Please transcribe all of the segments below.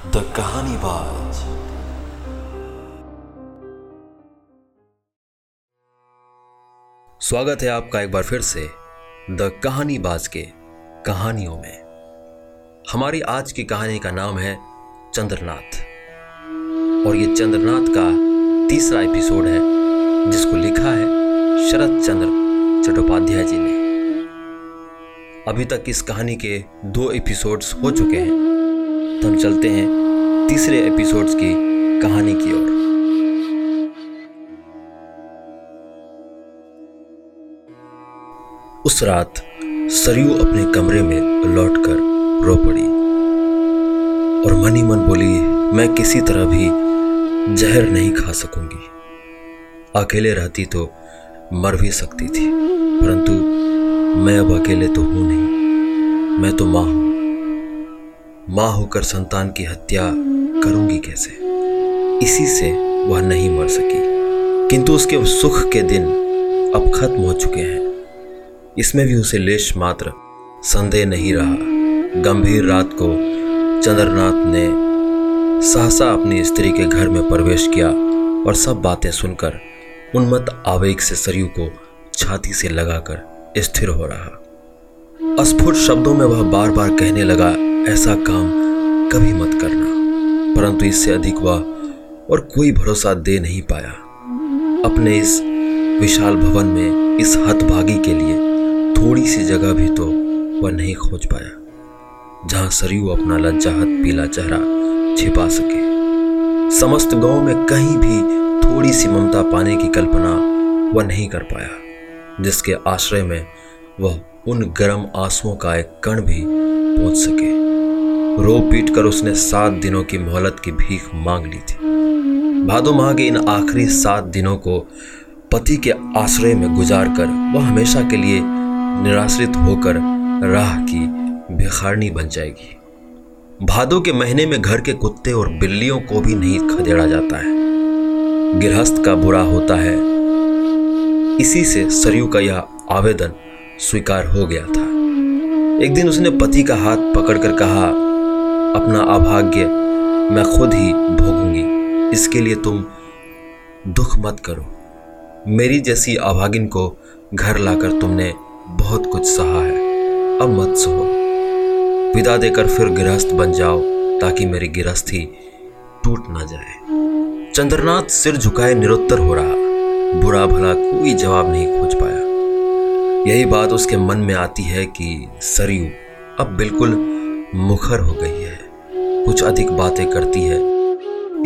The कहानी बाज स्वागत है आपका एक बार फिर से द कहानी बाज के कहानियों में। हमारी आज की कहानी का नाम है चंद्रनाथ। और ये चंद्रनाथ का तीसरा एपिसोड है, जिसको लिखा है शरद चंद्र चट्टोपाध्याय जी ने। अभी तक इस कहानी के दो एपिसोड्स हो चुके हैं। तो हम चलते हैं तीसरे एपिसोड्स की कहानी की ओर। उस रात सरयू अपने कमरे में लौटकर रो पड़ी और मनी मन बोली, मैं किसी तरह भी जहर नहीं खा सकूँगी। अकेले रहती तो मर भी सकती थी, परंतु मैं अब अकेले तो हूँ नहीं। मैं तो माँ हूँ। माँ होकर संतान की हत्या करूँगी कैसे? इसी से वह नहीं मर सकी। किंतु उसके सुख के दिन अब खत्म हो चुके हैं। इसमें भी उसे लेश मात्र संदेह नहीं रहा। गंभीर रात को चंद्रनाथ ने सहसा अपनी स्त्री के घर में प्रवेश किया और सब बातें सुनकर उन्मत्त आवेग से सरयू को छाती से लगाकर स्थिर हो रहा। अस्फुट शब्दों में वह बार बार कहने लगा ऐसा काम कभी मत करना। परंतु इससे अधिक वह और कोई भरोसा दे नहीं पाया। अपने इस विशाल भवन में इस हतभागी के लिए थोड़ी सी जगह भी तो वह नहीं खोज पाया, जहाँ सरयू अपना लज्जाहत पीला चेहरा छिपा सके। समस्त गाँव में कहीं भी थोड़ी सी ममता पाने की कल्पना वह नहीं कर पाया, जिसके आश्रय में वह उन गर्म आंसुओं का एक कण भी पहुँच सके। रो पीट कर उसने सात दिनों की मोहलत की भीख मांग ली थी। भादो माह के इन आखिरी सात दिनों को पति के आश्रय में गुजार कर वह हमेशा के लिए निराश्रित होकर राह की भिखारनी बन जाएगी। भादों के महीने में घर के कुत्ते और बिल्लियों को भी नहीं खदेड़ा जाता है। गृहस्थ का बुरा होता है। इसी से सरयू का यह आवेदन स्वीकार हो गया था। एक दिन उसने पति का हाथ पकड़कर कहा अपना अभाग्य मैं खुद ही भोगूँगी। इसके लिए तुम दुख मत करो। मेरी जैसी अभागिन को घर लाकर तुमने बहुत कुछ सहा है। अब मत सहो। विदा देकर फिर गृहस्थ बन जाओ, ताकि मेरी गृहस्थी टूट ना जाए। चंद्रनाथ सिर झुकाए निरुत्तर हो रहा। बुरा भला कोई जवाब नहीं खोज पाया। यही बात उसके मन में आती है कि सरयू अब बिल्कुल मुखर हो गई कुछ अधिक बातें करती है।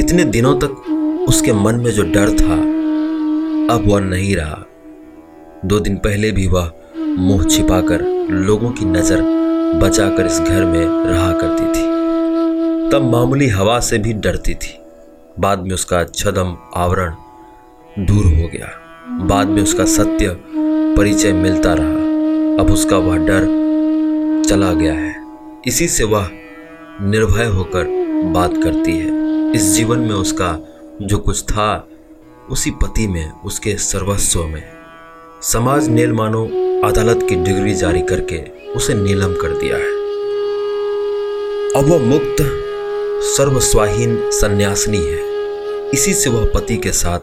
इतने दिनों तक उसके मन में जो डर था, अब वह नहीं रहा। दो दिन पहले भी वह मुँह छिपाकर लोगों की नज़र बचाकर इस घर में रहा करती थी। तब मामूली हवा से भी डरती थी। बाद में उसका छदम आवरण दूर हो गया। बाद में उसका सत्य परिचय मिलता रहा। अब उसका वह डर चला गया है। इसी से वह निर्भय होकर बात करती है। इस जीवन में उसका जो कुछ था, उसी पति में, उसके सर्वस्व में। समाज नेल मानो अदालत की डिग्री जारी करके उसे नीलम कर दिया है। अब वह मुक्त, सर्वस्वाहीन सन्यासिनी है। इसी से वह पति के साथ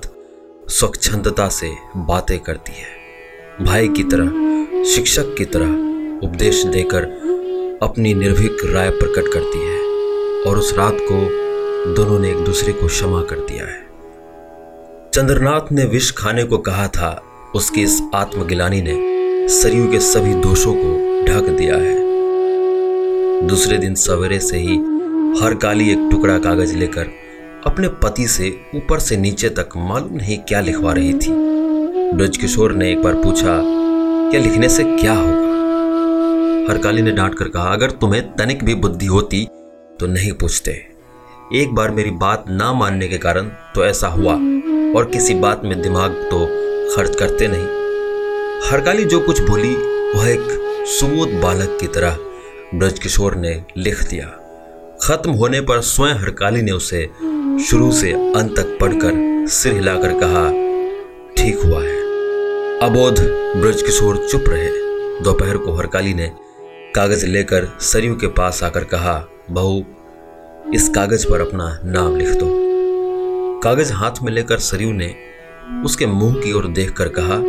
स्वच्छंदता से बातें करती है। भाई की तरह, शिक्षक की तरह उपदेश देकर अपनी निर्भीक राय प्रकट करती है और उस रात को दोनों ने एक दूसरे को क्षमा कर दिया है। चंद्रनाथ ने विष खाने को कहा था, उसकी इस आत्मगिलानी ने सरयू के सभी दोषों को ढक दिया है। दूसरे दिन सवेरे से ही हर काली एक टुकड़ा कागज़ लेकर अपने पति से ऊपर से नीचे तक मालूम नहीं क्या लिखवा रही थी। ब्रजकिशोर ने एक बार पूछा, क्या लिखने से क्या होगा? हरकाली ने डांट कर कहा, अगर तुम्हें तनिक भी बुद्धि होती तो नहीं पूछते। एक बार मेरी बात ना मानने के कारण तो ऐसा हुआ, और किसी बात में दिमाग तो खर्च करते नहीं। हरकाली जो कुछ बोली, वह एक सुबोध बालक की तरह ब्रजकिशोर ने लिख दिया। खत्म होने पर स्वयं हरकाली ने उसे शुरू से अंत तक पढ़कर सिर हिलाकर कहा, ठीक हुआ है। अबोध ब्रजकिशोर चुप रहे। दोपहर को हरकाली ने कागज़ लेकर सरयू के पास आकर कहा, बहू, इस कागज़ पर अपना नाम लिख दो। कागज़ हाथ में लेकर सरयू ने उसके मुँह की ओर देखकर कहा,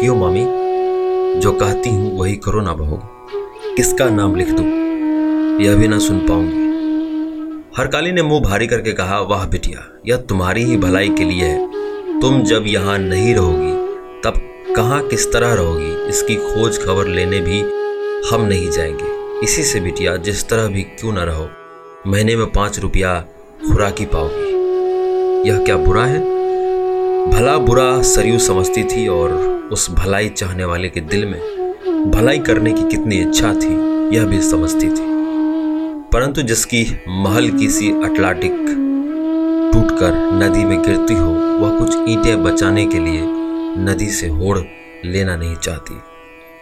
क्यों मामी? जो कहती हूँ वही करो ना बहू। किसका नाम लिख दू? यह भी ना सुन पाऊँगी। हरकाली ने मुँह भारी करके कहा, वाह बिटिया, यह तुम्हारी ही भलाई के लिए है। तुम जब यहाँ नहीं रहोगी, तब कहाँ किस तरह रहोगी? इसकी खोज खबर लेने भी हम नहीं जाएँगे। इसी से बिटिया, जिस तरह भी क्यों ना रहो, महीने में पाँच रुपया खुराकी पाओगी। यह क्या बुरा है? भला बुरा सरयू समझती थी और उस भलाई चाहने वाले के दिल में भलाई करने की कितनी इच्छा थी, यह भी समझती थी। परंतु जिसकी महल की सी अटलाटिक टूटकर नदी में गिरती हो, वह कुछ ईंटें बचाने के लिए नदी से होड़ लेना नहीं चाहती।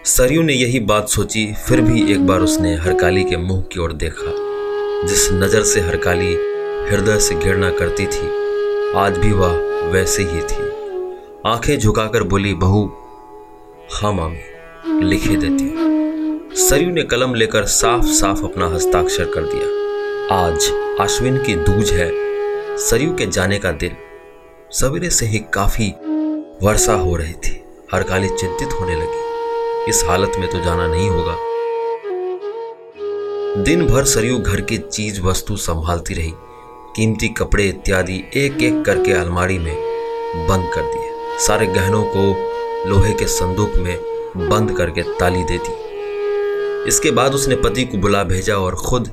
सरयू ने यही बात सोची, फिर भी एक बार उसने हरकाली के मुँह की ओर देखा। जिस नज़र से हरकाली हृदय से घृणा करती थी, आज भी वह वैसे ही थी। आँखें झुकाकर बोली, बहू हाँ मामी, लिखे देती सरयू ने कलम लेकर साफ़ साफ़ अपना हस्ताक्षर कर दिया। आज अश्विन की दूज है सरयू के जाने का दिन। सवेरे से ही काफ़ी वर्षा हो रही थी। हरकाली चिंतित होने लगी। इस हालत में तो जाना नहीं होगा। दिन भर सरयू घर की चीज़ वस्तु संभालती रही। कीमती कपड़े इत्यादि एक एक करके अलमारी में बंद कर दिए। सारे गहनों को लोहे के संदूक में बंद करके ताली दे दी। इसके बाद उसने पति को बुला भेजा और खुद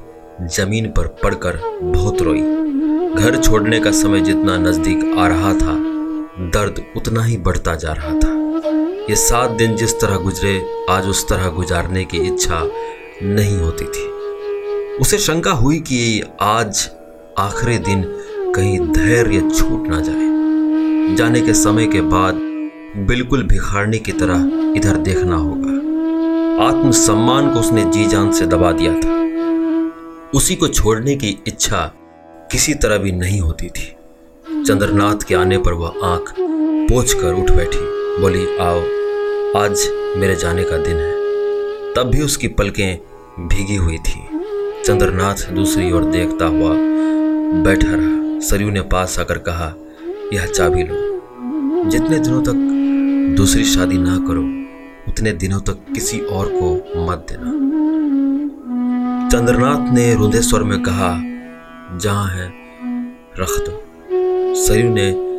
ज़मीन पर पड़कर बहुत रोई। घर छोड़ने का समय जितना नज़दीक आ रहा था, दर्द उतना ही बढ़ता जा रहा था। ये सात दिन जिस तरह गुजरे, आज उस तरह गुजारने की इच्छा नहीं होती थी। उसे शंका हुई कि आज आखिरी दिन कहीं धैर्य छूट ना जाए। जाने के समय के बाद बिल्कुल भिखारने की तरह इधर देखना होगा। आत्मसम्मान को उसने जी जान से दबा दिया था। उसी को छोड़ने की इच्छा किसी तरह भी नहीं होती थी। चंद्रनाथ के आने पर वह आँख पोछ कर उठ बैठी। बोली, आओ, आज मेरे जाने का दिन है। तब भी उसकी पलकें भीगी हुई थी। चंद्रनाथ दूसरी ओर देखता हुआ बैठा रहा। सरयू ने पास आकर कहा, यह चाबी लो। जितने दिनों तक दूसरी शादी ना करो, उतने दिनों तक किसी और को मत देना। चंद्रनाथ ने रुदे स्वर में कहा, जहाँ है, रख दो। सरयू ने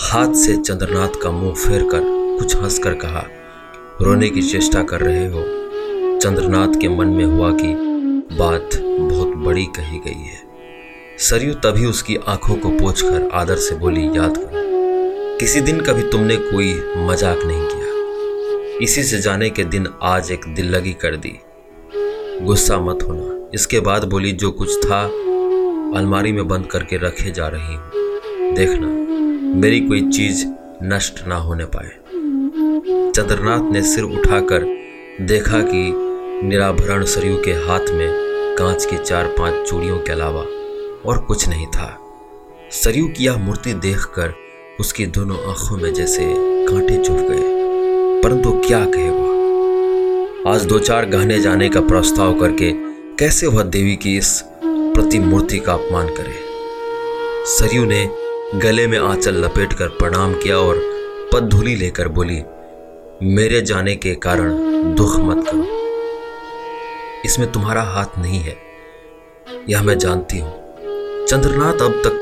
हाथ से चंद्रनाथ का मुँह फेर कर कुछ हंसकर कहा, रोने की चेष्टा कर रहे हो। चंद्रनाथ के मन में हुआ कि बात बहुत बड़ी कही गई है। सरयू तभी उसकी आँखों को पोछकर आदर से बोली, याद करो, किसी दिन कभी तुमने कोई मज़ाक नहीं किया। इसी से जाने के दिन आज एक दिल लगी कर दी। गुस्सा मत होना। इसके बाद बोली, जो कुछ था, अलमारी में बंद करके रखे जा रही हूँ। देखना मेरी कोई चीज़ नष्ट ना होने पाए। चंद्रनाथ ने सिर उठाकर देखा कि निराभरण सरयू के हाथ में कांच की चार पाँच चूड़ियों के अलावा और कुछ नहीं था। सरयू की यह मूर्ति देखकर उसकी दोनों आँखों में जैसे कांटे चुभ गए। परंतु क्या कहे वह? आज दो चार गहने जाने का प्रस्ताव करके कैसे वह देवी की इस प्रतिमूर्ति का अपमान करे? सरयू ने गले में आंचल लपेट कर प्रणाम किया और पदधूली लेकर बोली, मेरे जाने के कारण दुख मत करो। इसमें तुम्हारा हाथ नहीं है, यह मैं जानती हूँ। चंद्रनाथ अब तक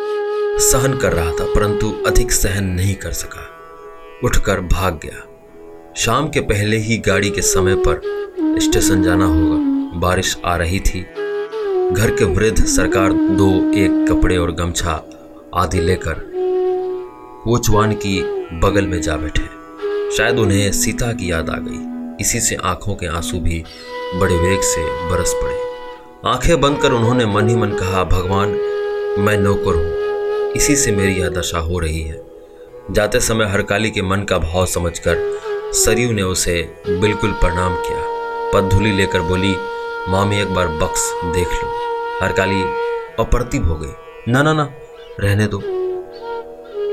सहन कर रहा था, परंतु अधिक सहन नहीं कर सका। उठकर भाग गया। शाम के पहले ही गाड़ी के समय पर स्टेशन जाना होगा। बारिश आ रही थी। घर के वृद्ध, सरकार दो, एक कपड़े और गमछा आदि लेकर कोचवान की बगल में जा बैठे। शायद उन्हें सीता की याद आ गई। इसी से आँखों के आँसू भी बड़े वेग से बरस पड़े। आँखें बंद कर उन्होंने मन ही मन कहा, भगवान, मैं नौकर हूँ। इसी से मेरी यह दशा हो रही है। जाते समय हरकाली के मन का भाव समझकर सरयू ने उसे बिल्कुल प्रणाम किया। पदधुली लेकर बोली, मामी, एक बार बक्स देख लो। हरकाली अप्रतिभ हो गई। ना ना ना रहने दो।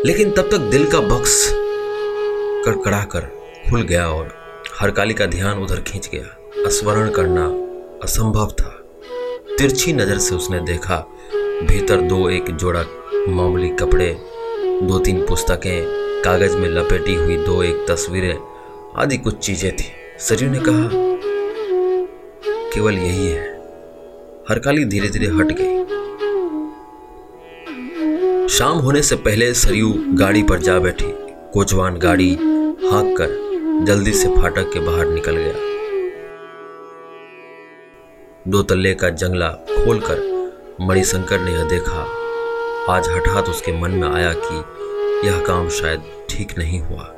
लेकिन तब तक दिल का बक्स कड़कड़ा कर खुल गया और हरकाली का ध्यान उधर खींच गया। स्मरण करना असंभव था। तिरछी नज़र से उसने देखा, भीतर दो एक जोड़ा मामूली कपड़े दो तीन पुस्तकें, कागज़ में लपेटी हुई दो एक तस्वीरें, आदि कुछ चीज़ें थी। सरयू ने कहा, केवल यही है। हरकाली धीरे धीरे हट गई। शाम होने से पहले सरयू गाड़ी पर जा बैठी। कोचवान गाड़ी हाँक कर जल्दी से फाटक के बाहर निकल गया। दो तल्ले का जंगला खोलकर मणिशंकर ने यह देखा। आज हठात उसके मन में आया कि यह काम शायद ठीक नहीं हुआ।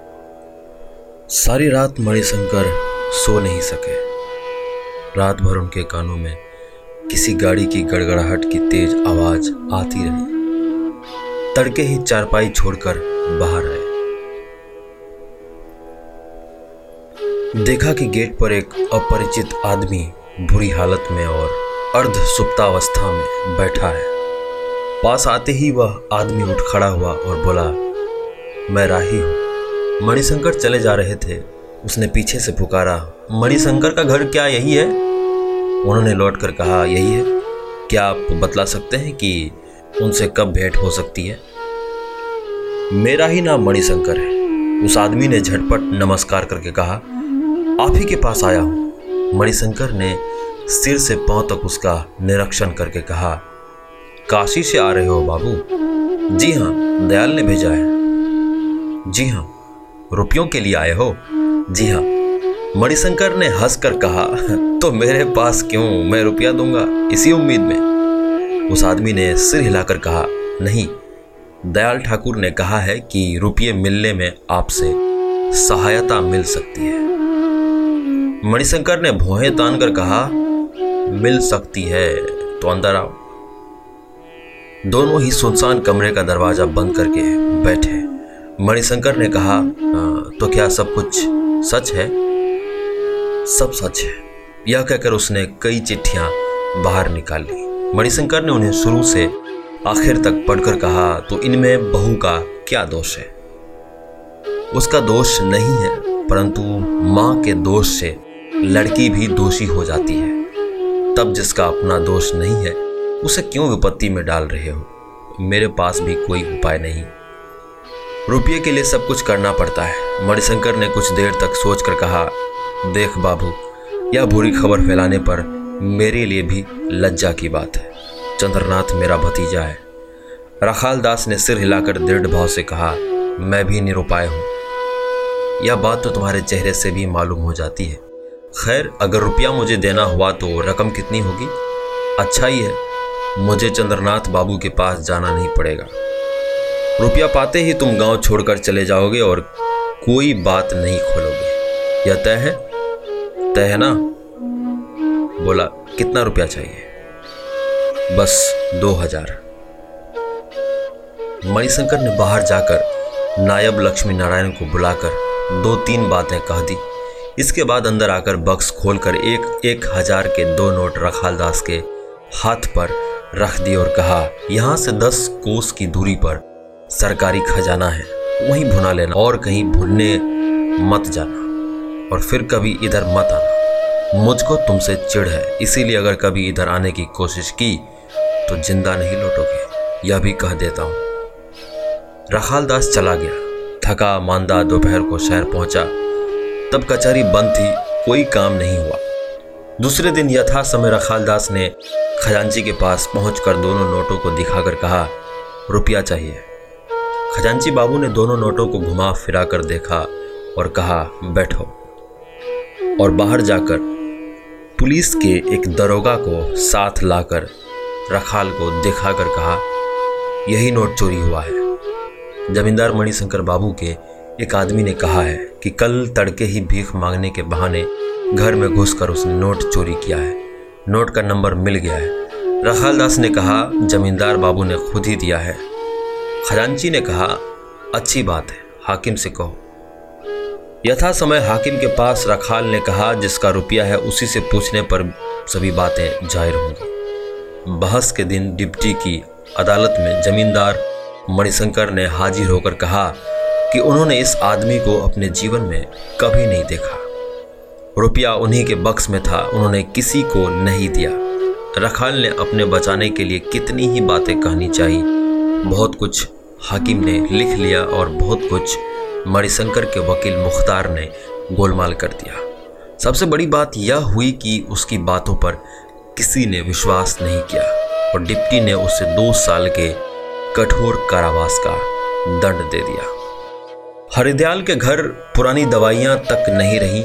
सारी रात मणिशंकर सो नहीं सके। रात भर उनके कानों में किसी गाड़ी की गड़गड़ाहट की तेज आवाज़ आती रही। तड़के ही चारपाई छोड़कर बाहर आए। देखा कि गेट पर एक अपरिचित आदमी बुरी हालत में और अर्ध सुप्तावस्था में बैठा है। पास आते ही वह आदमी उठ खड़ा हुआ और बोला, मैं राही हूँ। मणिशंकर चले जा रहे थे। उसने पीछे से पुकारा, मणिशंकर का घर क्या यही है? उन्होंने लौट कर कहा, यही है। क्या आप बतला सकते हैं कि उनसे कब भेंट हो सकती है? मेरा ही नाम मणिशंकर है। उस आदमी ने झटपट नमस्कार करके कहा, आप ही के पास आया हूँ। मणिशंकर ने सिर से पाँव तक उसका निरीक्षण करके कहा, काशी से आ रहे हो बाबू? जी हाँ दयाल ने भेजा है। जी हाँ रुपयों के लिए आए हो? जी हाँ। मणिशंकर ने हंसकर कहा तो मेरे पास क्यों? मैं रुपया दूँगा, इसी उम्मीद में। उस आदमी ने सिर हिलाकर कहा, नहीं दयाल ठाकुर ने कहा है कि रुपये मिलने में आपसे सहायता मिल सकती है। मणिशंकर ने भौहें तान कर कहा, मिल सकती है। तो अंदर आओ। दोनों ही सुनसान कमरे का दरवाज़ा बंद करके बैठे। मणिशंकर ने कहा तो क्या सब कुछ सच है? सब सच है। यह कहकर उसने कई चिट्ठियाँ बाहर निकाल ली। मणिशंकर ने उन्हें शुरू से आखिर तक पढ़कर कहा तो इनमें बहू का क्या दोष है? उसका दोष नहीं है, परंतु माँ के दोष से लड़की भी दोषी हो जाती है। तब जिसका अपना दोष नहीं है, उसे क्यों विपत्ति में डाल रहे हो? मेरे पास भी कोई उपाय नहीं। रुपये के लिए सब कुछ करना पड़ता है। मणिशंकर ने कुछ देर तक सोचकर कहा, देख बाबू, यह बुरी खबर फैलाने पर मेरे लिए भी लज्जा की बात है। चंद्रनाथ मेरा भतीजा है। रखाल दास ने सिर हिलाकर दृढ़ भाव से कहा, मैं भी निरुपाय हूँ। यह बात तो तुम्हारे चेहरे से भी मालूम हो जाती है। खैर, अगर रुपया मुझे देना हुआ तो रकम कितनी होगी? अच्छा ही है। मुझे चंद्रनाथ बाबू के पास जाना नहीं पड़ेगा। रुपया पाते ही तुम गाँव छोड़कर चले जाओगे और कोई बात नहीं खोलोगे। यह तय है? तय है ना? बोला, कितना रुपया चाहिए? बस दो हज़ार। मणिशंकर ने बाहर जाकर नायब लक्ष्मी नारायण को बुलाकर दो तीन बातें कह दी। इसके बाद अंदर आकर बक्स खोलकर एक एक हज़ार के दो नोट रखाल दास के हाथ पर रख दिए और कहा, यहाँ से दस कोस की दूरी पर सरकारी खजाना है, वहीं भुना लेना और कहीं भूलने मत जाना। और फिर कभी इधर मत आना। मुझको तुमसे चिढ़ है, इसीलिए अगर कभी इधर आने की कोशिश की तो ज़िंदा नहीं लौटोगे, यह भी कह देता हूँ। रखाल दास चला गया। थका, मांदा दोपहर को शहर पहुँचा। तब कचहरी बंद थी, कोई काम नहीं हुआ। दूसरे दिन यथा समय रखाल दास ने खजांची के पास पहुंचकर दोनों नोटों को दिखाकर कहा, रुपया चाहिए। खजांची बाबू ने दोनों नोटों को घुमा फिरा कर देखा और कहा, बैठो। और बाहर जाकर पुलिस के एक दरोगा को साथ लाकर रखाल को दिखाकर कहा, यही नोट चोरी हुआ है। जमींदार मणिशंकर बाबू के एक आदमी ने कहा है कि कल तड़के ही भीख मांगने के बहाने घर में घुसकर उसने नोट चोरी किया है। नोट का नंबर मिल गया है। रखाल दास ने कहा, जमींदार बाबू ने खुद ही दिया है। खजांची ने कहा, अच्छी बात है, हाकिम से कहो। यथा समय हाकिम के पास रखाल ने कहा, जिसका रुपया है उसी से पूछने पर सभी बातें ज़ाहिर होंगी। बहस के दिन डिप्टी की अदालत में जमींदार मणिशंकर ने हाजिर होकर कहा कि उन्होंने इस आदमी को अपने जीवन में कभी नहीं देखा। रुपया उन्हीं के बक्स में था, उन्होंने किसी को नहीं दिया। रखाल ने अपने बचाने के लिए कितनी ही बातें कहनी चाहिए बहुत कुछ हाकिम ने लिख लिया और बहुत कुछ मणिशंकर के वकील मुख्तार ने गोलमाल कर दिया। सबसे बड़ी बात यह हुई कि उसकी बातों पर किसी ने विश्वास नहीं किया और डिप्टी ने उसे दो साल के कठोर कारावास का दंड दे दिया। हरिदयाल के घर पुरानी दवाइयाँ तक नहीं रही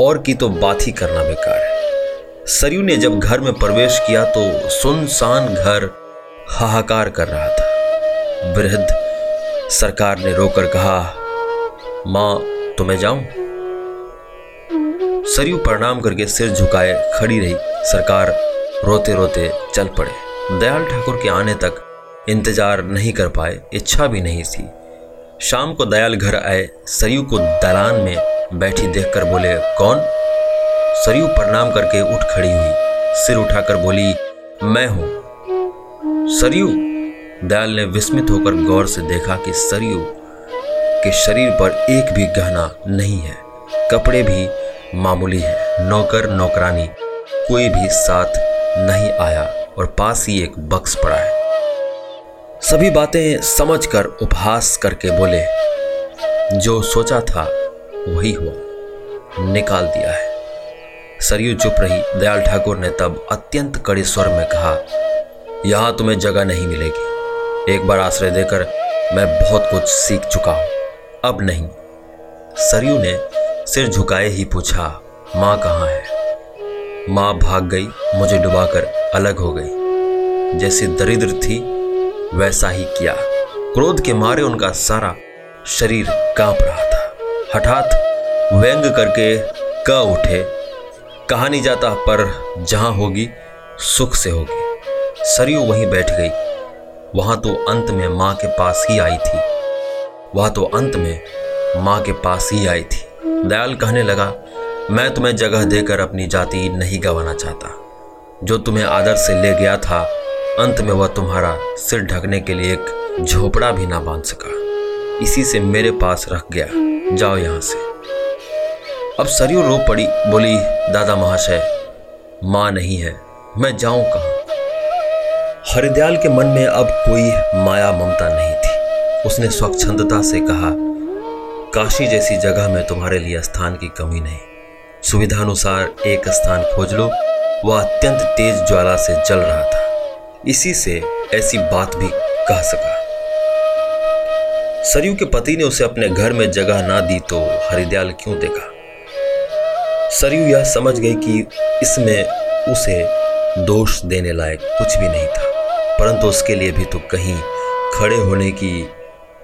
और की तो बात ही करना बेकार है। सरयू ने जब घर में प्रवेश किया तो सुनसान घर हाहाकार कर रहा था। वृद्ध सरकार ने रोकर कहा, माँ तो जाऊँ? सरयू प्रणाम करके सिर झुकाए खड़ी रही। सरकार रोते रोते चल पड़े। दयाल ठाकुर के आने तक इंतज़ार नहीं कर पाए, इच्छा भी नहीं थी। शाम को दयाल घर आए, सरयू को दलान में बैठी देखकर बोले, कौन? सरयू प्रणाम करके उठ खड़ी हुई, सिर उठाकर बोली, मैं हूँ। सरयू दयाल ने विस्मित होकर गौर से देखा कि सरयू के शरीर पर एक भी गहना नहीं है। कपड़े भी मामूली है। नौकर, नौकरानी कोई भी साथ नहीं आया और पास ही एक बक्स पड़ा है। सभी बातें समझकर, उपहास करके बोले, जो सोचा था, वही हुआ। निकाल दिया है। सरयू चुप रही। दयाल ठाकुर ने तब अत्यंत कड़े स्वर में कहा, यहाँ तुम्हें जगह नहीं मिलेगी। एक बार आश्रय देकर मैं बहुत कुछ सीख चुका हूँ। अब नहीं। सरयू ने सिर झुकाए ही पूछा, माँ कहाँ है? माँ भाग गई, मुझे डुबाकर अलग हो गई। जैसी दरिद्र थी, वैसा ही किया। क्रोध के मारे उनका सारा शरीर काँप रहा था। हठात व्यंग करके क उठे। कहा नहीं जाता पर जहाँ होगी, सुख से होगी। सरयू वहीं बैठ गई। वहाँ तो अंत में माँ के पास ही आई थी। वह तो अंत में माँ के पास ही आई थी। दयाल कहने लगा मैं तुम्हें जगह देकर अपनी जाति नहीं गंवाना चाहता। जो तुम्हें आदर से ले गया था, अंत में वह तुम्हारा सिर ढकने के लिए एक झोपड़ा भी ना बाँध सका। इसी से मेरे पास रख गया। जाओ यहाँ से। अब सरयू रो पड़ी, बोली, दादा महाशय, माँ नहीं है, मैं जाऊँ कहाँ? हरिदयाल के मन में अब कोई माया ममता नहीं थी। उसने स्वच्छंदता से कहा, काशी जैसी जगह में तुम्हारे लिए स्थान की कमी नहीं। सुविधानुसार एक स्थान खोज लो। वह अत्यंत तेज ज्वाला से जल रहा था। इसी से ऐसी बात भी कह सका। सरयू के पति ने उसे अपने घर में जगह ना दी तो हरिदयाल क्यों देगा सरयू यह समझ गई कि इसमें उसे दोष देने लायक कुछ भी नहीं था। परंतु उसके लिए भी तो कहीं खड़े होने की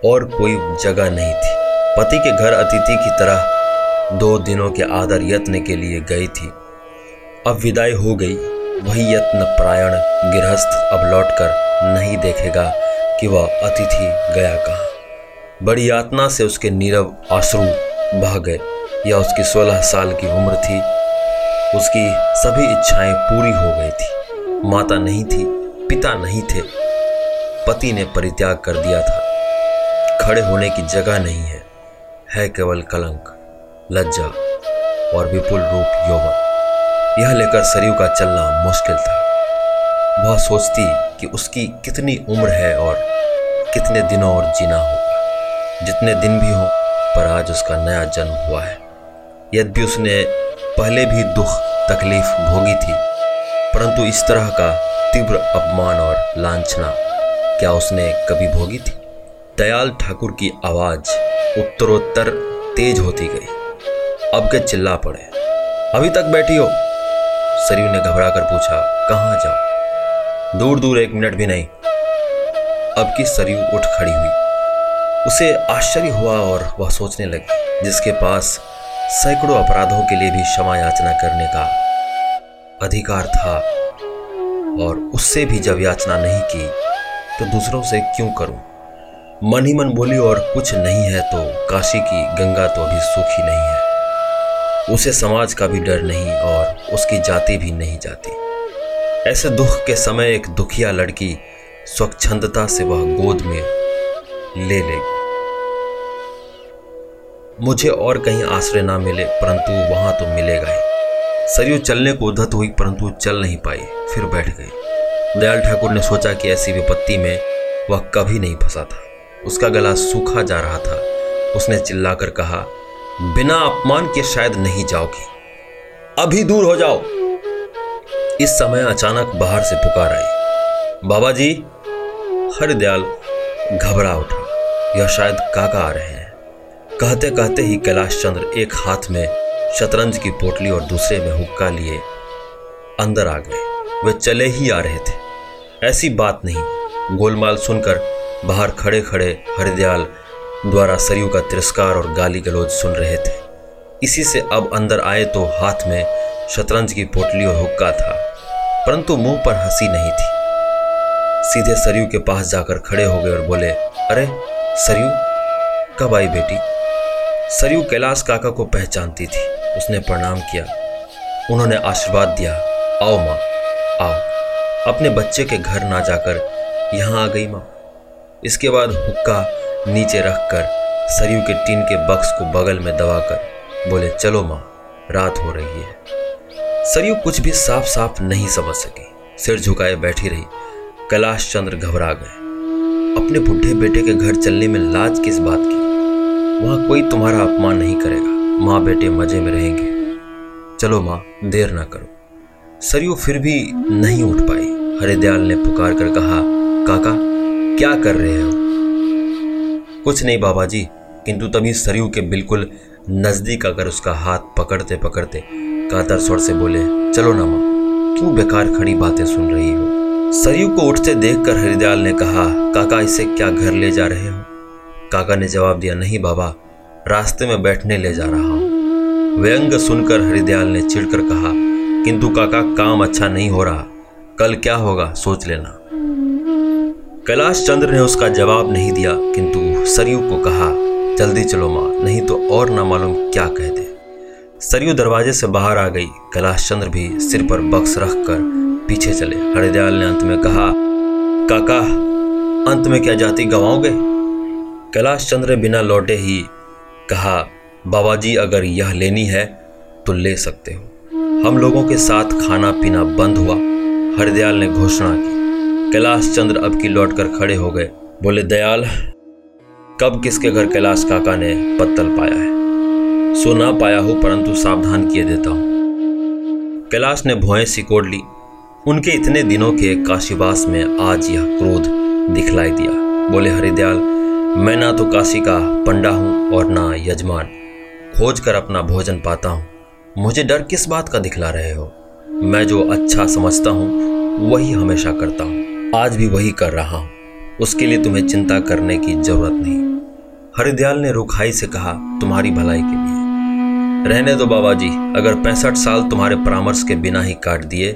और कोई जगह नहीं थी। पति के घर अतिथि की तरह दो दिनों के आदर यत्न के लिए गई थी। अब विदाई हो गई। वही यत्न प्रायण गृहस्थ अब लौटकर नहीं देखेगा कि वह अतिथि गया कहाँ। बड़ी यातना से उसके नीरव आँसू बह गए। या उसकी सोलह साल की उम्र थी। उसकी सभी इच्छाएँ पूरी हो गई थी। माता नहीं थी, पिता नहीं थे। पति ने परित्याग कर दिया था। खड़े होने की जगह नहीं है। है केवल कलंक। लज्जा और विपुल रूप यौवन। यह लेकर सरयू का चलना मुश्किल था। वह सोचती कि उसकी कितनी उम्र है और कितने दिनों और जीना होगा। जितने दिन भी हो, पर आज उसका नया जन्म हुआ है। यद्यपि उसने पहले भी दुख, तकलीफ़ भोगी थी, परंतु इस तरह का तीव्र अपमान और लांछना क्या उसने कभी भोगी थी? दयाल ठाकुर की आवाज़ उत्तरोत्तर तेज होती गई। अब के चिल्ला पड़े अभी तक बैठी हो? सरयू ने घबरा कर पूछा, कहाँ जाओ? दूर दूर एक मिनट भी नहीं। अब की सरयू उठ खड़ी हुई। उसे आश्चर्य हुआ और वह सोचने लगी, जिसके पास सैकड़ों अपराधों के लिए भी क्षमा याचना करने का अधिकार था। और उससे भी जब याचना नहीं की तो दूसरों से क्यों करूँ? मन ही मन बोली, और कुछ नहीं है तो काशी की गंगा तो अभी सूखी नहीं है। उसे समाज का भी डर नहीं और उसकी जाति भी नहीं जाती। ऐसे दुख के समय एक दुखिया लड़की स्वच्छंदता से वह गोद में ले लेगी मुझे और कहीं आश्रय ना मिले, परंतु वहाँ तो मिलेगा ही सरयू चलने को उद्धत हुई, परंतु चल नहीं पाई, फिर बैठ गई। दयाल ठाकुर ने सोचा कि ऐसी विपत्ति में वह कभी नहीं फंसा था। उसका गला सूखा जा रहा था। उसने चिल्लाकर कहा बिना अपमान के शायद नहीं जाओगी। अभी दूर हो जाओ। इस समय अचानक बाहर से पुकार आई। बाबा जी हरिदयाल घबरा उठा। यह शायद काका आ रहे हैं। कहते कहते ही कैलाश चंद्र एक हाथ में शतरंज की पोटली और दूसरे में हुक्का लिए अंदर आ गए। वे चले ही आ रहे थे। ऐसी बात नहीं। गोलमाल सुनकर बाहर खड़े खड़े हरिदयाल द्वारा सरयू का तिरस्कार और गाली गलौज सुन रहे थे। इसी से अब अंदर आए तो हाथ में शतरंज की पोटली और हुक्का था, परंतु मुँह पर हँसी नहीं थी। सीधे सरयू के पास जाकर खड़े हो गए और बोले, अरे, सरयू, कब आई बेटी? सरयू कैलाश काका को पहचानती थी। उसने प्रणाम किया। उन्होंने आशीर्वाद दिया, आओ माँ, आओ। अपने बच्चे के घर ना जाकर यहाँ आ गई माँ। इसके बाद हुक्का नीचे रखकर सरयू के टीन के बक्स को बगल में दबाकर बोले, चलो माँ, रात हो रही है। सरयू कुछ भी साफ़ साफ़ नहीं समझ सकी। सिर झुकाए बैठी रही। कैलाश चंद्र घबरा गए। अपने बुढ़े बेटे के घर चलने में लाज किस बात की? वहाँ कोई तुम्हारा अपमान नहीं करेगा। माँ बेटे मज़े में रहेंगे। चलो माँ, देर ना करो। सरयू फिर भी नहीं उठ पाई। हरिदयाल ने पुकार कर कहा, काका, क्या कर रहे हो? कुछ नहीं बाबा जी किंतु तभी सरयू के बिल्कुल नज़दीक आकर उसका हाथ पकड़ते पकड़ते कातर स्वर से बोले, चलो ना माँ, क्यों बेकार खड़ी बातें सुन रही हो? सरयू को उठते देखकर हरिदयाल ने कहा, काका, इसे क्या घर ले जा रहे हो? काका ने जवाब दिया, नहीं बाबा, रास्ते में बैठने ले जा रहा हूँ। व्यंग सुनकर हरिदयाल ने चिढ़कर कहा, किंतु काका, काम अच्छा नहीं हो रहा, कल क्या होगा, सोच लेना। कैलाश चंद्र ने उसका जवाब नहीं दिया, किंतु सरयू को कहा, जल्दी चलो माँ, नहीं तो और ना मालूम क्या कह दे। सरयू दरवाजे से बाहर आ गई, कैलाश चंद्र भी सिर पर बक्स रख कर पीछे चले। हरिदयाल ने अंत में कहा, काका, अंत में क्या जाति गवाओगे? कैलाश चंद्र बिना लौटे ही कहा बाबा जी अगर यह लेनी है तो ले सकते हो। हम लोगों के साथ खाना पीना बंद हुआ। हरिदयाल ने घोषणा की कैलाश चंद्र अब की लौट कर खड़े हो गए। बोले, दयाल, कब किसके घर कैलाश काका ने पत्तल पाया है? सो ना पाया हो, परंतु सावधान किए देता हूँ। कैलाश ने भुआएँ सिकोड़ ली। उनके इतने दिनों के काशीवास में आज यह क्रोध दिखलाई दिया। बोले हरिदयाल मैं ना तो काशी का पंडा हूँ और ना यजमान। खोज कर अपना भोजन पाता हूँ। मुझे डर किस बात का दिखला रहे हो? मैं जो अच्छा समझता हूँ, वही हमेशा करता हूँ। आज भी वही कर रहा हूँ। उसके लिए तुम्हें चिंता करने की ज़रूरत नहीं। हरिदयाल ने रुखाई से कहा, तुम्हारी भलाई के लिए। रहने दो बाबा जी अगर पैंसठ साल तुम्हारे परामर्श के बिना ही काट दिए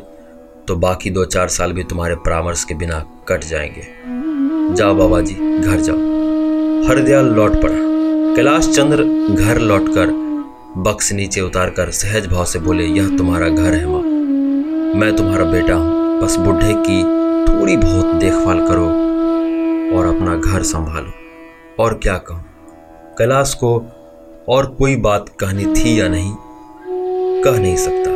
तो बाकी दो चार साल भी तुम्हारे परामर्श के बिना कट जाएँगे। जाओ बाबा जी घर जाओ। हरदयाल लौट पड़ा। कैलाश चंद्र घर लौटकर बक्स नीचे उतारकर सहज भाव से बोले, यह तुम्हारा घर है माँ। मैं तुम्हारा बेटा हूँ। बस बुढ़े की थोड़ी बहुत देखभाल करो और अपना घर संभालो। और क्या कहूँ? कैलाश को और कोई बात कहनी थी या नहीं? कह नहीं सकता।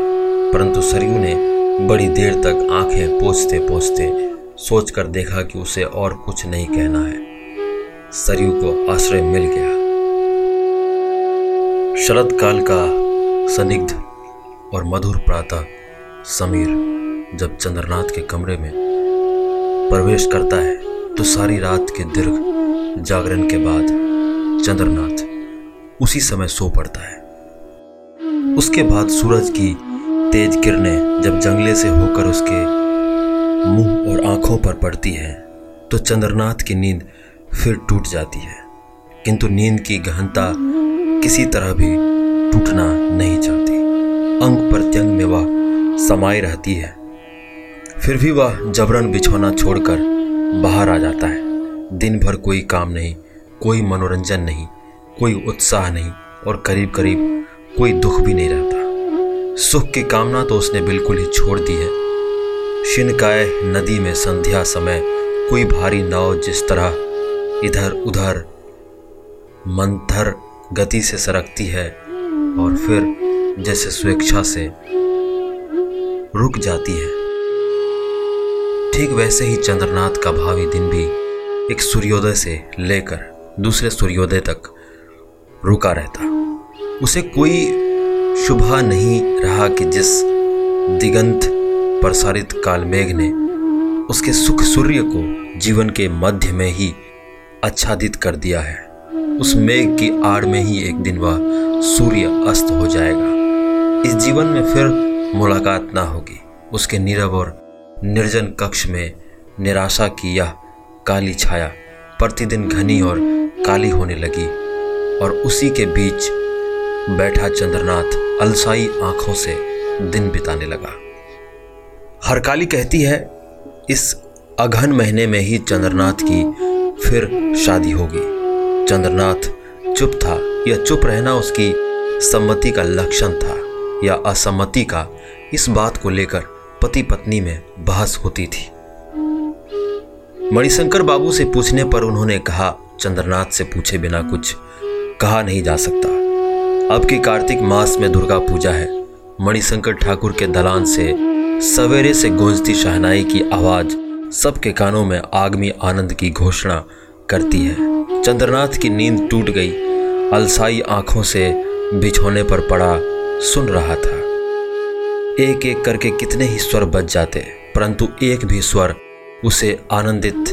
परंतु सरयू ने बड़ी देर तक आँखें पोछते पोछते सोचकर देखा कि उसे और कुछ नहीं कहना है। सरयू को आश्रय मिल गया। शरद काल का सनिग्ध और मधुर प्रातः समीर जब चंद्रनाथ के कमरे में प्रवेश करता है तो सारी रात के दीर्घ जागरण के बाद चंद्रनाथ उसी समय सो पड़ता है। उसके बाद सूरज की तेज किरणें जब जंगले से होकर उसके मुँह और आँखों पर पड़ती है तो चंद्रनाथ की नींद फिर टूट जाती है। किंतु नींद की गहनता किसी तरह भी टूटना नहीं चाहती। अंग प्रत्यंग में वह समाई रहती है। फिर भी वह जबरन बिछौना छोड़कर बाहर आ जाता है। दिन भर कोई काम नहीं, कोई मनोरंजन नहीं, कोई उत्साह नहीं और करीब करीब कोई दुख भी नहीं रहता। सुख की कामना तो उसने बिल्कुल ही छोड़ दी है। शिनकाय नदी में संध्या समय कोई भारी नाव जिस तरह इधर उधर मंथर गति से सरकती है और फिर जैसे स्वेच्छा से रुक जाती है। ठीक वैसे ही चंद्रनाथ का भावी दिन भी एक सूर्योदय से लेकर दूसरे सूर्योदय तक रुका रहता। उसे कोई शुभा नहीं रहा कि जिस दिगंत प्रसारित कालमेघ ने उसके सुख सूर्य को जीवन के मध्य में ही आच्छादित कर दिया है। उस मेघ की आड़ में ही एक दिन वह सूर्य अस्त हो जाएगा। इस जीवन में फिर मुलाकात ना होगी। उसके नीरव और निर्जन कक्ष में निराशा की यह काली छाया प्रतिदिन घनी और काली होने लगी, और उसी के बीच बैठा चंद्रनाथ अलसाई आँखों से दिन बिताने लगा। हरकाली कहती है, इस अघन महीने में ही चंद्रनाथ की फिर शादी होगी। चंद्रनाथ चुप था यह चुप रहना उसकी सम्मति का लक्षण था, या असम्मति का इस बात को लेकर पति पत्नी में बहस होती थी। मणिशंकर बाबू से पूछने पर उन्होंने कहा, चंद्रनाथ से पूछे बिना कुछ कहा नहीं जा सकता। अब की कार्तिक मास में दुर्गा पूजा है। मणिशंकर ठाकुर के दलान से सवेरे से गूंजती शहनाई की आवाज़ सबके कानों में आगमी आनंद की घोषणा करती है। चंद्रनाथ की नींद टूट गई। अलसाई आँखों से बिछोने पर पड़ा सुन रहा था। एक एक करके कितने ही स्वर बच जाते, परंतु एक भी स्वर उसे आनंदित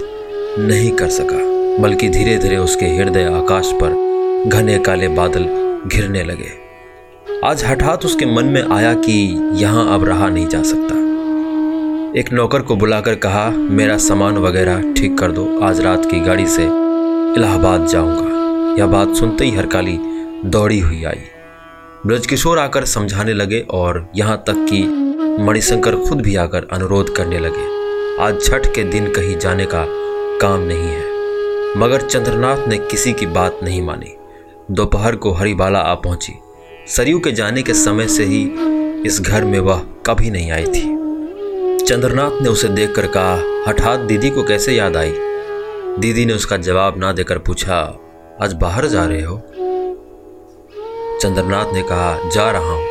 नहीं कर सका, बल्कि धीरे धीरे उसके हृदय आकाश पर घने काले बादल घिरने लगे। आज हठात उसके मन में आया कि यहाँ अब रहा नहीं जा सकता। एक नौकर को बुलाकर कहा, मेरा सामान वगैरह ठीक कर दो, आज रात की गाड़ी से इलाहाबाद जाऊँगा। यह बात सुनते ही हरकाली दौड़ी हुई आई। ब्रजकिशोर आकर समझाने लगे और यहाँ तक कि मणिशंकर खुद भी आकर अनुरोध करने लगे। आज छठ के दिन कहीं जाने का काम नहीं है। मगर चंद्रनाथ ने किसी की बात नहीं मानी। दोपहर को हरिबाला आ पहुँची। सरयू के जाने के समय से ही इस घर में वह कभी नहीं आई थी। चंद्रनाथ ने उसे देखकर कहा, हठात दीदी को कैसे याद आई? दीदी ने उसका जवाब ना देकर पूछा, आज बाहर जा रहे हो? चंद्रनाथ ने कहा, जा रहा हूँ।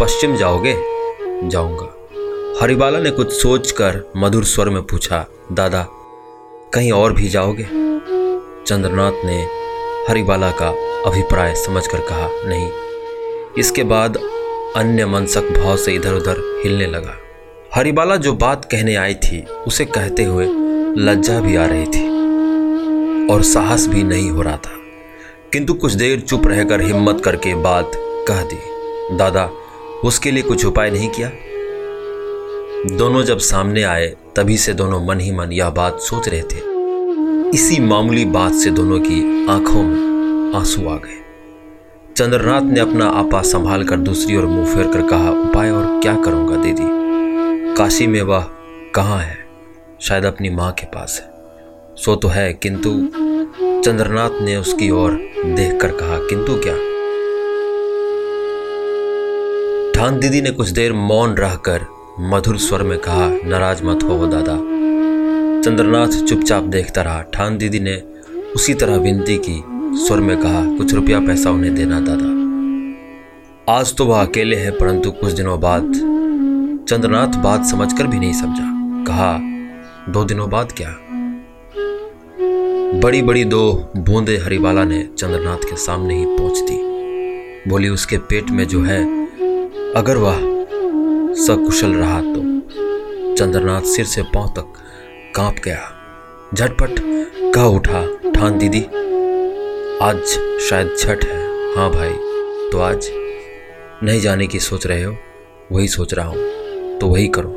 पश्चिम जाओगे? जाऊँगा। हरिबाला ने कुछ सोचकर मधुर स्वर में पूछा, दादा, कहीं और भी जाओगे? चंद्रनाथ ने हरिबाला का अभिप्राय समझकर कहा, नहीं। इसके बाद अन्य मनसक भाव से इधर उधर हिलने लगा। हरिबाला जो बात कहने आई थी, उसे कहते हुए लज्जा भी आ रही थी और साहस भी नहीं हो रहा था। किंतु कुछ देर चुप रहकर हिम्मत करके बात कह दी। दादा, उसके लिए कुछ उपाय नहीं किया? दोनों जब सामने आए, तभी से दोनों मन ही मन यह बात सोच रहे थे। इसी मामूली बात से दोनों की आँखों में आँसू आ गए। चंद्रनाथ ने अपना आपा संभाल कर दूसरी ओर मुँह फेर कर कहा, उपाय और क्या करूँगा दीदी? काशी में वह कहाँ है? शायद अपनी माँ के पास है। सो तो है, किंतु चंद्रनाथ ने उसकी ओर देखकर कहा, किंतु क्या? ठान दीदी ने कुछ देर मौन रहकर मधुर स्वर में कहा, नाराज़ मत हो दादा। चंद्रनाथ चुपचाप देखता रहा। ठान दीदी ने उसी तरह विनती की, स्वर में कहा, कुछ रुपया पैसा उन्हें देना दादा। आज तो वह अकेले हैं, परंतु कुछ दिनों बाद चंद्रनाथ बात समझकर भी नहीं समझा। कहा, दो दिनों बाद क्या? बड़ी बड़ी दो बूंदे हरिवाला ने चंद्रनाथ के सामने ही पहुँच दी। बोली, उसके पेट में जो है, अगर वह सकुशल रहा तो? चंद्रनाथ सिर से पाँव तक काँप गया। झटपट कह उठा, ठान दीदी, आज शायद छठ है। हाँ भाई तो आज नहीं जाने की सोच रहे हो? वही सोच रहा हूँ तो वही करो।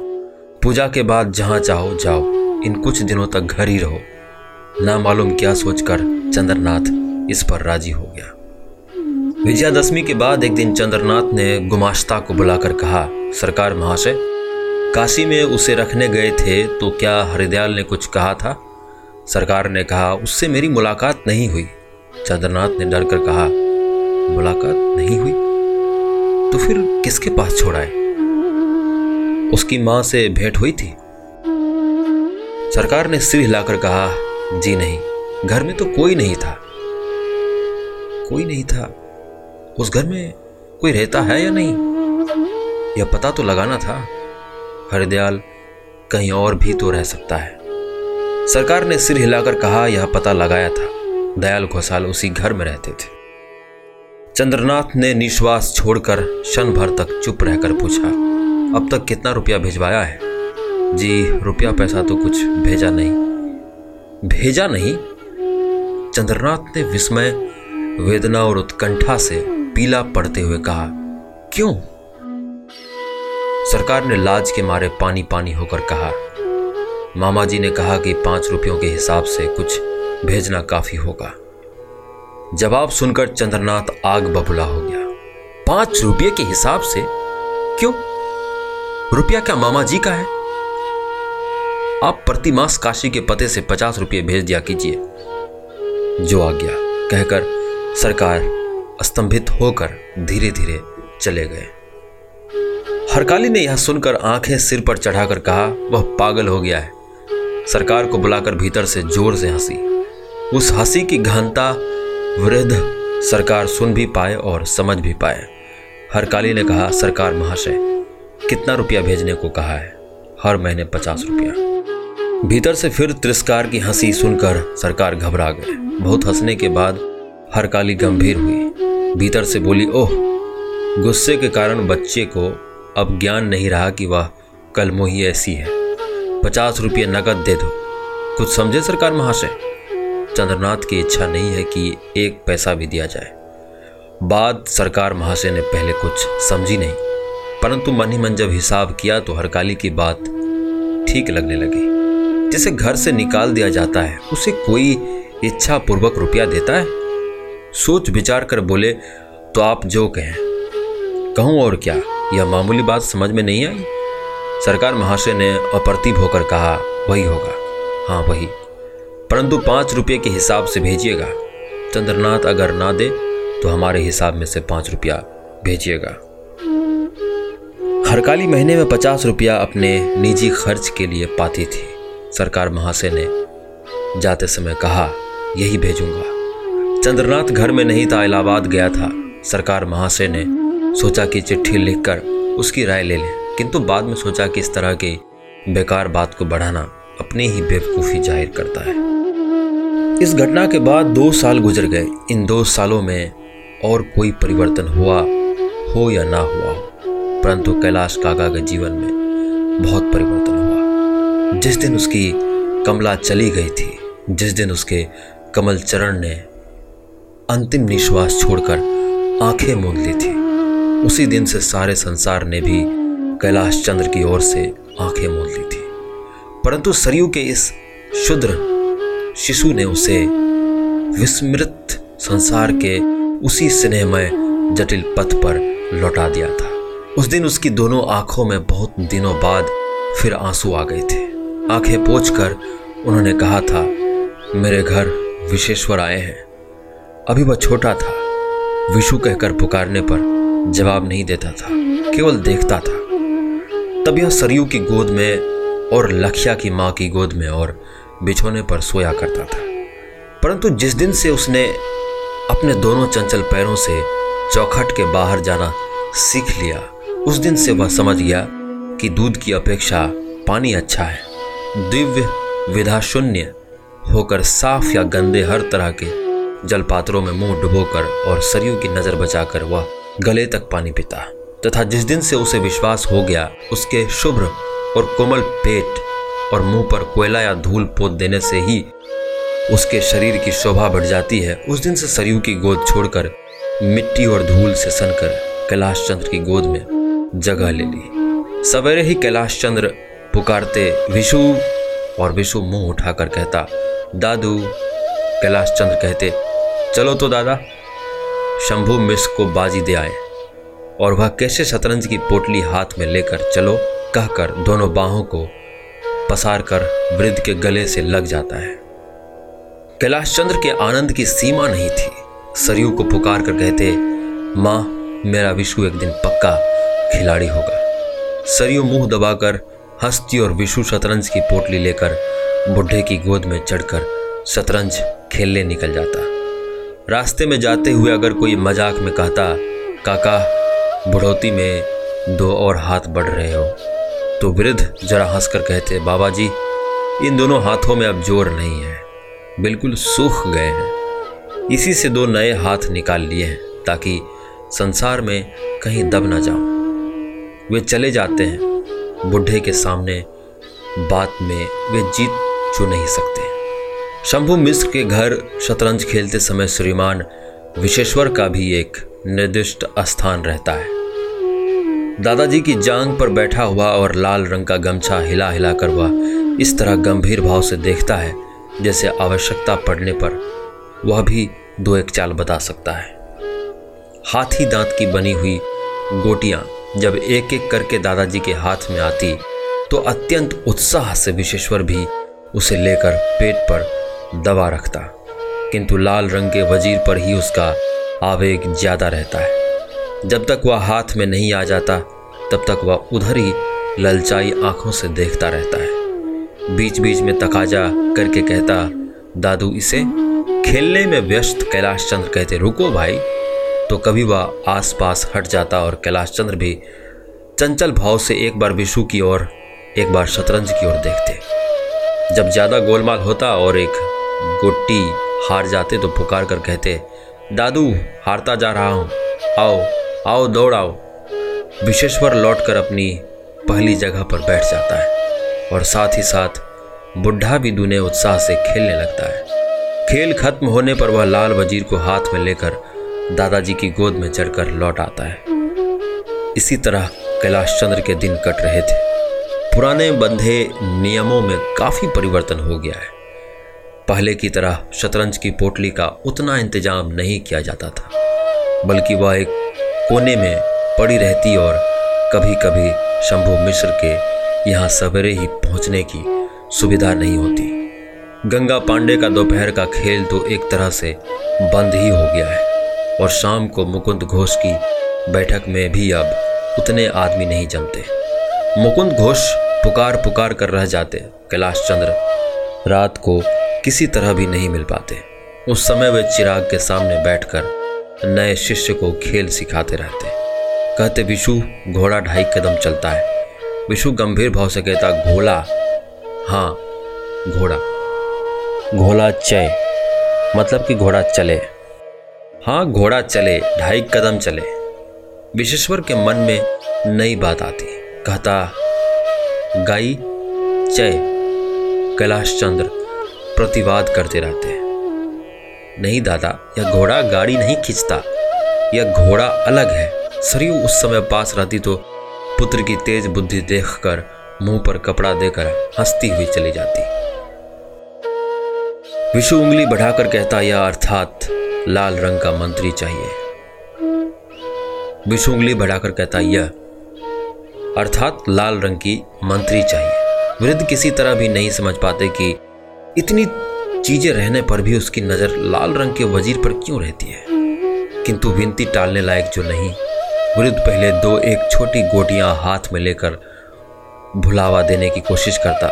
पूजा के बाद जहाँ चाहो जाओ, इन कुछ दिनों तक घर ही रहो। ना मालूम क्या सोचकर चंद्रनाथ इस पर राज़ी हो गया। विजयादशमी के बाद एक दिन चंद्रनाथ ने गुमाश्ता को बुलाकर कहा, सरकार महाशय, काशी में उसे रखने गए थे तो क्या हरिदयाल ने कुछ कहा था? सरकार ने कहा, उससे मेरी मुलाकात नहीं हुई। चंद्रनाथ ने डर कर कहा, मुलाकात नहीं हुई? तो फिर किसके पास छोड़ा है? उसकी माँ से भेंट हुई थी? सरकार ने सिर हिलाकर कहा जी नहीं, घर में तो कोई नहीं था। कोई नहीं था। उस घर में कोई रहता है या नहीं? यह पता तो लगाना था। हरदयाल कहीं और भी तो रह सकता है। सरकार ने सिर हिलाकर कहा, यह पता लगाया था। दयाल घोषाल उसी घर में रहते थे। चंद्रनाथ ने निश्वास छोड़कर क्षण भर तक चुप रहकर पूछा, अब तक कितना रुपया भिजवाया है? जी, रुपया पैसा तो कुछ भेजा नहीं। भेजा नहीं। चंद्रनाथ ने विस्मय, वेदना और उत्कंठा से पीला पड़ते हुए कहा, क्यों? सरकार ने लाज के मारे पानी पानी होकर कहा। मामा जी ने कहा कि पाँच रुपयों के हिसाब से कुछ भेजना काफ़ी होगा। जवाब सुनकर चंद्रनाथ आग बबुला हो गया। पाँच रुपये के हिसाब से? क्यों? रुपया क्या मामा जी का है? आप प्रतिमास काशी के पते से पचास रुपये भेज दिया कीजिए। जो आ गया कहकर सरकार स्तंभित होकर धीरे धीरे चले गए। हरकाली ने यह सुनकर आँखें सिर पर चढ़ाकर कहा, वह पागल हो गया है। सरकार को बुलाकर भीतर से ज़ोर से हँसी। उस हँसी की घनता वृद्ध सरकार सुन भी पाए और समझ भी पाए। हरकाली ने कहा, सरकार महाशय, कितना रुपया भेजने को कहा है? हर महीने पचास रुपया। भीतर से फिर तिरस्कार की हँसी सुनकर सरकार घबरा गए बहुत हंसने के बाद हर काली गंभीर हुई। भीतर से बोली, ओह, गुस्से के कारण बच्चे को अब ज्ञान नहीं रहा कि वह कल मोही ऐसी है। पचास रुपये नकद दे दो। कुछ समझे सरकार महाशय? चंद्रनाथ की इच्छा नहीं है कि एक पैसा भी दिया जाए। बात सरकार महाशय ने पहले कुछ समझी नहीं, परंतु मन ही मन जब हिसाब किया तो हरकाली की बात ठीक लगने लगी। जिसे घर से निकाल दिया जाता है, उसे कोई इच्छा पूर्वक रुपया देता है? सोच विचार कर बोले तो आप जो कहें। कहूँ और क्या? यह मामूली बात समझ में नहीं आई? सरकार महाशय ने अप्रतिभ होकर कहा, वही होगा। हाँ वही। परंतु पाँच रुपये के हिसाब से भेजिएगा। चंद्रनाथ अगर ना दे तो हमारे हिसाब में से पाँच रुपया भेजिएगा। हरकाली महीने में पचास रुपया अपने निजी खर्च के लिए पाती थी। सरकार महाशय ने जाते समय कहा, यही भेजूँगा। चंद्रनाथ घर में नहीं था, इलाहाबाद गया था। सरकार महाशय ने सोचा कि चिट्ठी लिखकर उसकी राय ले लें, किंतु बाद में सोचा कि इस तरह की बेकार बात को बढ़ाना अपनी ही बेवकूफ़ी ज़ाहिर करता है। इस घटना के बाद दो साल गुजर गए। इन दो सालों में और कोई परिवर्तन हुआ हो या ना हुआ हो परंतु कैलाश काका के जीवन में बहुत परिवर्तन जिस दिन उसकी कमला चली गई थी, जिस दिन उसके कमल चरण ने अंतिम निश्वास छोड़कर आँखें मूंद ली थी, उसी दिन से सारे संसार ने भी कैलाश चंद्र की ओर से आँखें मूंद ली थी। परंतु सरयू के इस शुद्र शिशु ने उसे विस्मृत संसार के उसी स्नेहमय जटिल पथ पर लौटा दिया था। उस दिन उसकी दोनों आँखों में बहुत दिनों बाद फिर आँसू आ गए थे। आँखें पोछ उन्होंने कहा था, मेरे घर विशेश्वर आए हैं। अभी वह छोटा था। विशु कहकर पुकारने पर जवाब नहीं देता था, केवल देखता था। तब यह सरयू की गोद में और लखिया की माँ की गोद में और बिछोने पर सोया करता था। परंतु जिस दिन से उसने अपने दोनों चंचल पैरों से चौखट के बाहर जाना सीख लिया, उस दिन से वह समझ गया कि दूध की अपेक्षा पानी अच्छा है। दिव्य विधा शून्य होकर साफ़ या गंदे हर तरह के जलपात्रों में मुँह डुबोकर और सरयू की नज़र बचाकर वह गले तक पानी पीता। तथा जिस दिन से उसे विश्वास हो गया, उसके शुभ्र और कोमल पेट और मुँह पर कोयला या धूल पोत देने से ही उसके शरीर की शोभा बढ़ जाती है। उस दिन से सरयू की गोद छोड़कर मिट्टी और धूल से सनकर कैलाश चंद्र की गोद में जगह ले ली। सवेरे ही कैलाश चंद्र पुकारते विशु और विशु मुँह उठाकर कहता, दादू कैलाश चंद्र कहते, चलो तो दादा, शंभु मिस को बाजी दे आए और वह कैसे शतरंज की पोटली हाथ में लेकर चलो, कहकर दोनों बाहों को पसार कर वृद्ध के गले से लग जाता है। कैलाश चंद्र के आनंद की सीमा नहीं थी। सरयू को पुकार कर कहते, माँ, मेरा विशु एक दिन पक्का खिलाड़ी होगा। सरयू मुँह दबाकर हस्ती और विशु शतरंज की पोटली लेकर बुढ़े की गोद में चढ़कर शतरंज खेलने निकल जाता। रास्ते में जाते हुए अगर कोई मज़ाक में कहता, काका, बुढ़ोती में दो और हाथ बढ़ रहे हो। तो वृद्ध जरा हंसकर कहते बाबा जी इन दोनों हाथों में अब ज़ोर नहीं है। बिल्कुल सूख गए हैं। इसी से दो नए हाथ निकाल लिए हैं, ताकि संसार में कहीं दब ना जाओ वे चले जाते हैं। बुढ़े के सामने बात में वे जीत छू नहीं सकते। शंभु मिश्र के घर शतरंज खेलते समय श्रीमान विशेश्वर का भी एक निर्दिष्ट स्थान रहता है। दादाजी की जांग पर बैठा हुआ और लाल रंग का गमछा हिला हिला कर वह इस तरह गंभीर भाव से देखता है, जैसे आवश्यकता पड़ने पर वह भी दो एक चाल बता सकता है। हाथी दांत की बनी हुई गोटियाँ जब एक एक करके दादाजी के हाथ में आती तो अत्यंत उत्साह से विशेश्वर भी उसे लेकर पेट पर दबा रखता। किंतु लाल रंग के वज़ीर पर ही उसका आवेग ज़्यादा रहता है। जब तक वह हाथ में नहीं आ जाता, तब तक वह उधर ही ललचाई आँखों से देखता रहता है। बीच बीच में तकाजा करके कहता, दादू, इसे खेलने में व्यस्त कैलाश चंद्र कहते, रुको भाई। तो कभी वह आसपास हट जाता और कैलाश चंद्र भी चंचल भाव से एक बार विशु की ओर, एक बार शतरंज की ओर देखते। जब ज़्यादा गोलमाल होता और एक गुट्टी हार जाते तो पुकार कर कहते, दादू, हारता जा रहा हूँ। आओ आओ, दौड़ आओ। विशेश्वर लौटकर अपनी पहली जगह पर बैठ जाता है और साथ ही साथ बुढ़ा भी दूने उत्साह से खेलने लगता है। खेल खत्म होने पर वह लाल वज़ीर को हाथ में लेकर दादाजी की गोद में चढ़कर लौट आता है। इसी तरह कैलाश चंद्र के दिन कट रहे थे। पुराने बंधे नियमों में काफ़ी परिवर्तन हो गया है। पहले की तरह शतरंज की पोटली का उतना इंतज़ाम नहीं किया जाता था, बल्कि वह एक कोने में पड़ी रहती और कभी कभी शंभु मिश्र के यहाँ सवेरे ही पहुँचने की सुविधा नहीं होती। गंगा पांडे का दोपहर का खेल तो एक तरह से बंद ही हो गया है। और शाम को मुकुंद घोष की बैठक में भी अब उतने आदमी नहीं जमते। मुकुंद घोष पुकार पुकार कर रह जाते, कैलाश चंद्र। रात को किसी तरह भी नहीं मिल पाते। उस समय वे चिराग के सामने बैठकर नए शिष्य को खेल सिखाते रहते। कहते, विशु, घोड़ा ढाई कदम चलता है। विशु, गंभीर भाव से कहता घोला हाँ घोड़ा। घोला चय। मतलब कि घोड़ा चले। हाँ घोड़ा चले, ढाई कदम चले। विशेश्वर के मन में नई बात आती। कहता, गाई, चय कैलाश चंद्र प्रतिवाद करते रहते हैं। नहीं दादा, यह घोड़ा गाड़ी नहीं खींचता। यह घोड़ा अलग है। सरयू उस समय पास रहती तो पुत्र की तेज बुद्धि देखकर मुँह पर कपड़ा देकर हंसती हुई चली जाती। विशु उंगली बढ़ाकर कहता, यह अर्थात लाल रंग का मंत्री चाहिए। विष्णु उंगली बढ़ाकर कहता, यह अर्थात लाल रंग की मंत्री चाहिए। वृद्ध किसी तरह भी नहीं समझ पाते कि इतनी चीज़ें रहने पर भी उसकी नज़र लाल रंग के वज़ीर पर क्यों रहती है। किंतु विनती टालने लायक जो नहीं, वृद्ध पहले दो एक छोटी गोटियाँ हाथ में लेकर भुलावा देने की कोशिश करता,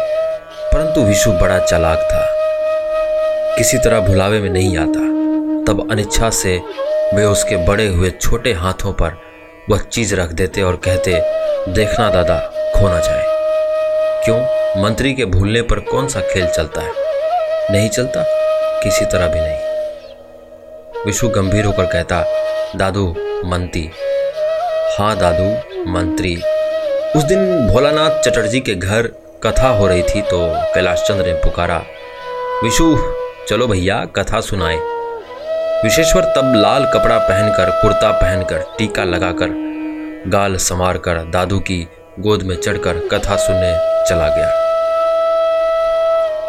परंतु विशु बड़ा चालाक था। किसी तरह भुलावे में नहीं आता। तब अनिच्छा से वे उसके बड़े हुए छोटे हाथों पर वह चीज़ रख देते और कहते, देखना दादा खोना जाए। क्यों? मंत्री के भूलने पर कौन सा खेल चलता है? नहीं चलता? किसी तरह भी नहीं। विशु गंभीर होकर कहता, दादू, मंत्री। हाँ दादू, मंत्री। उस दिन भोलानाथ चटर्जी के घर कथा हो रही थी तो कैलाश चंद्र ने पुकारा, विशु, चलो भैया, कथा सुनाए। विशेश्वर तब लाल कपड़ा पहनकर, कुर्ता पहनकर, टीका लगाकर, गाल संवार कर दादू की गोद में चढ़कर कथा सुनने चला गया।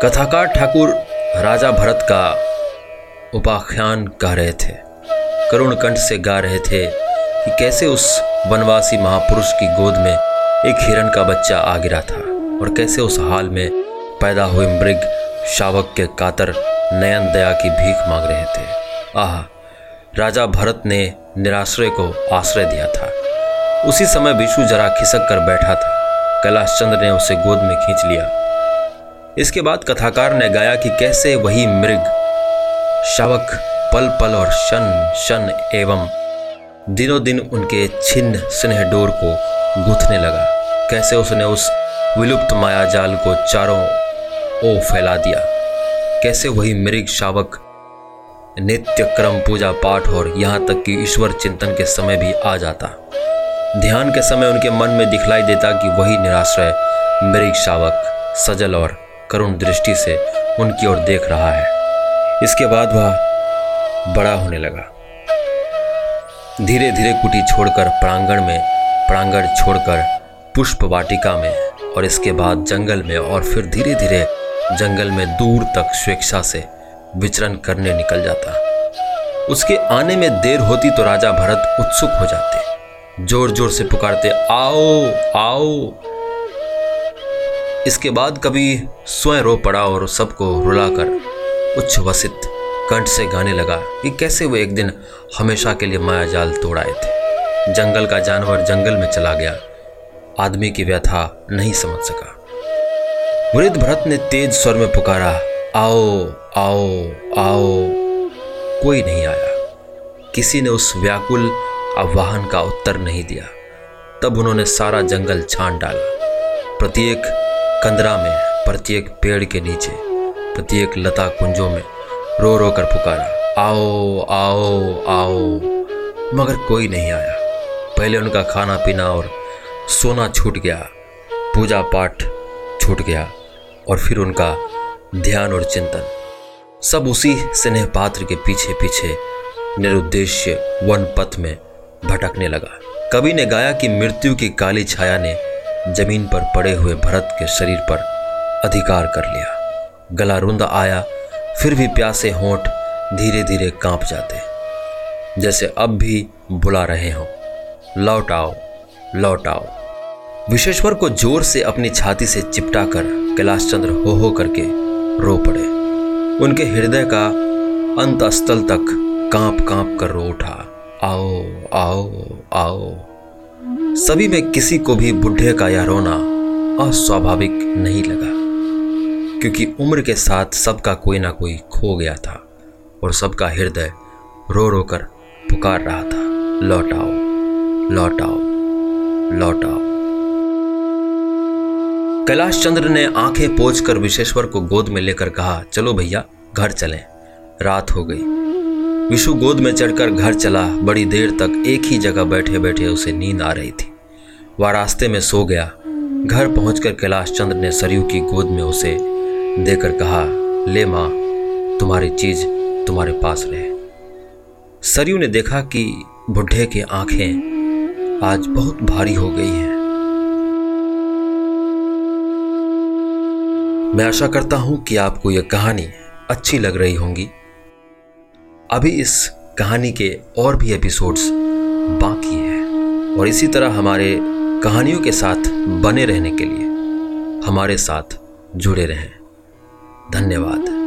कथाकार ठाकुर राजा भरत का उपाख्यान कह रहे थे। करुण कंठ से गा रहे थे कि कैसे उस वनवासी महापुरुष की गोद में एक हिरण का बच्चा आ गिरा था और कैसे उस हाल में पैदा हुए मृग शावक के कातर नयन दया की भीख मांग रहे थे। आह, राजा भरत ने निराश्रय को आश्रय दिया था। उसी समय विशु जरा खिसक कर बैठा था। कैलाश चंद्र ने उसे गोद में खींच लिया। इसके बाद कथाकार ने गाया कि कैसे वही मृग, शावक पल पल और शन शन एवं दिनों दिन उनके छिन्न स्नेह डोर को गूथने लगा। कैसे उसने उस विलुप्त मायाजाल को चारों ओ फैला दिया। कैसे वही मृग, शावक नित्य क्रम पूजा पाठ और यहाँ तक कि ईश्वर चिंतन के समय भी आ जाता। ध्यान के समय उनके मन में दिखलाई देता कि वही निराश्रय मृग शावक, सजल और करुण दृष्टि से उनकी ओर देख रहा है। इसके बाद वह बड़ा होने लगा। धीरे धीरे कुटी छोड़कर प्रांगण में, प्रांगण छोड़कर पुष्प वाटिका में और इसके बाद जंगल में और फिर धीरे धीरे जंगल में दूर तक स्वेच्छा से विचरण करने निकल जाता। उसके आने में देर होती तो राजा भरत उत्सुक हो जाते। ज़ोर ज़ोर से पुकारते, आओ आओ। इसके बाद कभी स्वयं रो पड़ा और सबको रुलाकर उच्छ्वसित कंठ से गाने लगा कि कैसे वो एक दिन हमेशा के लिए माया जाल तोड़ आए थे। जंगल का जानवर जंगल में चला गया। आदमी की व्यथा नहीं समझ सका। वृद्ध भरत ने तेज स्वर में पुकारा, आओ आओ आओ। कोई नहीं आया। किसी ने उस व्याकुल आह्वान का उत्तर नहीं दिया। तब उन्होंने सारा जंगल छान डाला। प्रत्येक कंदरा में, प्रत्येक पेड़ के नीचे, प्रत्येक लता कुंजों में रो रो कर पुकारा, आओ आओ आओ। मगर कोई नहीं आया। पहले उनका खाना पीना और सोना छूट गया पूजा पाठ छूट गया और फिर उनका ध्यान और चिंतन। सब उसी स्नेह पात्र के पीछे पीछे निरुद्देश्य वन पथ में भटकने लगा। कवि ने गाया कि मृत्यु की काली छाया ने ज़मीन पर पड़े हुए भरत के शरीर पर अधिकार कर लिया। गला रुंद आया, फिर भी प्यासे होंठ धीरे धीरे काँप जाते। जैसे अब भी बुला रहे हों, लौट आओ लौट आओ। विश्वेश्वर को ज़ोर से अपनी छाती से चिपटा कर कैलाश चंद्र हो हो करके रो पड़े। उनके हृदय का अंत स्थल तक काँप काँप कर रो उठा। आओ आओ आओ। सभी में किसी को भी बुढ़े का यह रोना अस्वाभाविक नहीं लगा, क्योंकि उम्र के साथ सबका कोई ना कोई खो गया था और सबका हृदय रो रो कर पुकार रहा था। लौट आओ लौट आओ लौट आओ। कैलाश चंद्र ने आँखें पोच कर विशेश्वर को गोद में लेकर कहा, चलो भैया, घर चलें। रात हो गई। विशु गोद में चढ़कर घर चला। बड़ी देर तक एक ही जगह बैठे बैठे उसे नींद आ रही थी। वह रास्ते में सो गया। घर पहुंचकर कैलाश चंद्र ने सरयू की गोद में उसे देकर कहा, ले माँ, तुम्हारी चीज़ तुम्हारे पास रहे। सरयू ने देखा कि बुढ़े की आँखें आज बहुत भारी हो गई हैं। मैं आशा करता हूँ कि आपको यह कहानी अच्छी लग रही होंगी। अभी इस कहानी के और भी एपिसोड्स बाकी हैं और इसी तरह हमारे कहानियों के साथ बने रहने के लिए हमारे साथ जुड़े रहें। धन्यवाद।